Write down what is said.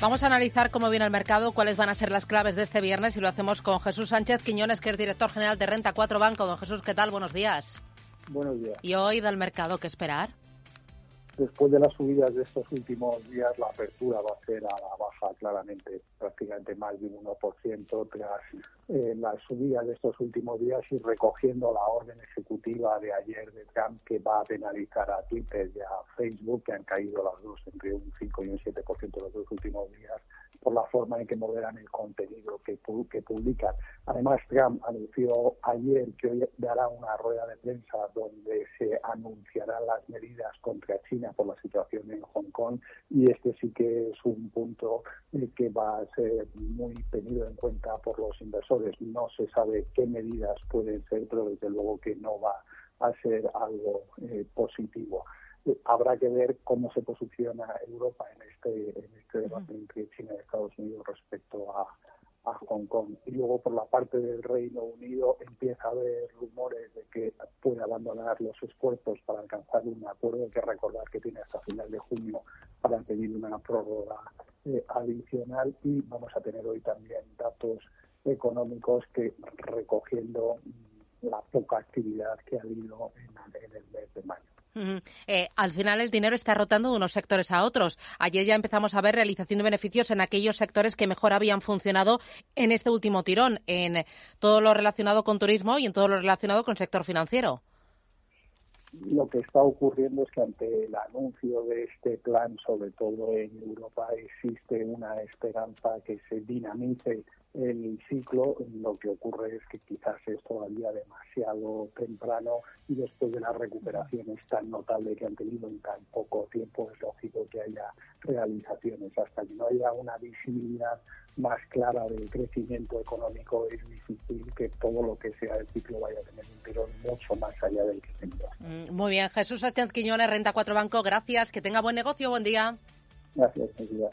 Vamos a analizar cómo viene el mercado, cuáles van a ser las claves de este viernes y lo hacemos con Jesús Sánchez Quiñones, que es director general de Renta 4 Banco. Don Jesús, ¿qué tal? Buenos días. Buenos días. ¿Y hoy del mercado qué esperar? Después de las subidas de estos últimos días, la apertura va a ser a la baja claramente, prácticamente más de un 1% tras eh, las subidas de estos últimos días y recogiendo la orden ejecutiva de ayer de Trump que va a penalizar a Twitter y a Facebook, que han caído las dos entre un 5 y un 7% los dos últimos días, por la forma en que moderan el contenido que, que publican. Además, Trump anunció ayer que hoy dará una rueda de prensa donde se anunciarán las medidas contra China por la situación en Hong Kong y este sí que es un punto eh, que va a ser muy tenido en cuenta por los inversores. No se sabe qué medidas pueden ser, pero desde luego que no va a ser algo eh, positivo habrá que ver cómo se posiciona Europa en este, en este debate entre China y Estados Unidos respecto a, a Hong Kong. Y luego por la parte del Reino Unido empieza a haber rumores de que puede abandonar los esfuerzos para alcanzar un acuerdo. Hay que recordar que tiene hasta final de junio para pedir una prórroga eh, adicional y vamos a tener hoy también datos económicos que recogiendo la poca actividad que ha habido en el mes de mayo. Eh, al final el dinero está rotando de unos sectores a otros. Ayer ya empezamos a ver realización de beneficios en aquellos sectores que mejor habían funcionado en este último tirón, en todo lo relacionado con turismo y en todo lo relacionado con el sector financiero. Lo que está ocurriendo es que ante el anuncio de este plan, sobre todo en Europa, existe una esperanza que se dinamice el ciclo, lo que ocurre es que quizás es todavía demasiado temprano y después de las recuperaciones tan notables que han tenido en tan poco tiempo es lógico que haya realizaciones. Hasta que no haya una visibilidad más clara del crecimiento económico es difícil que todo lo que sea el ciclo vaya a tener un tirón mucho más allá del que tenía. Mm, muy bien, Jesús Sánchez Quiñones, Renta 4 Banco, gracias, que tenga buen negocio, buen día. Gracias, buen día.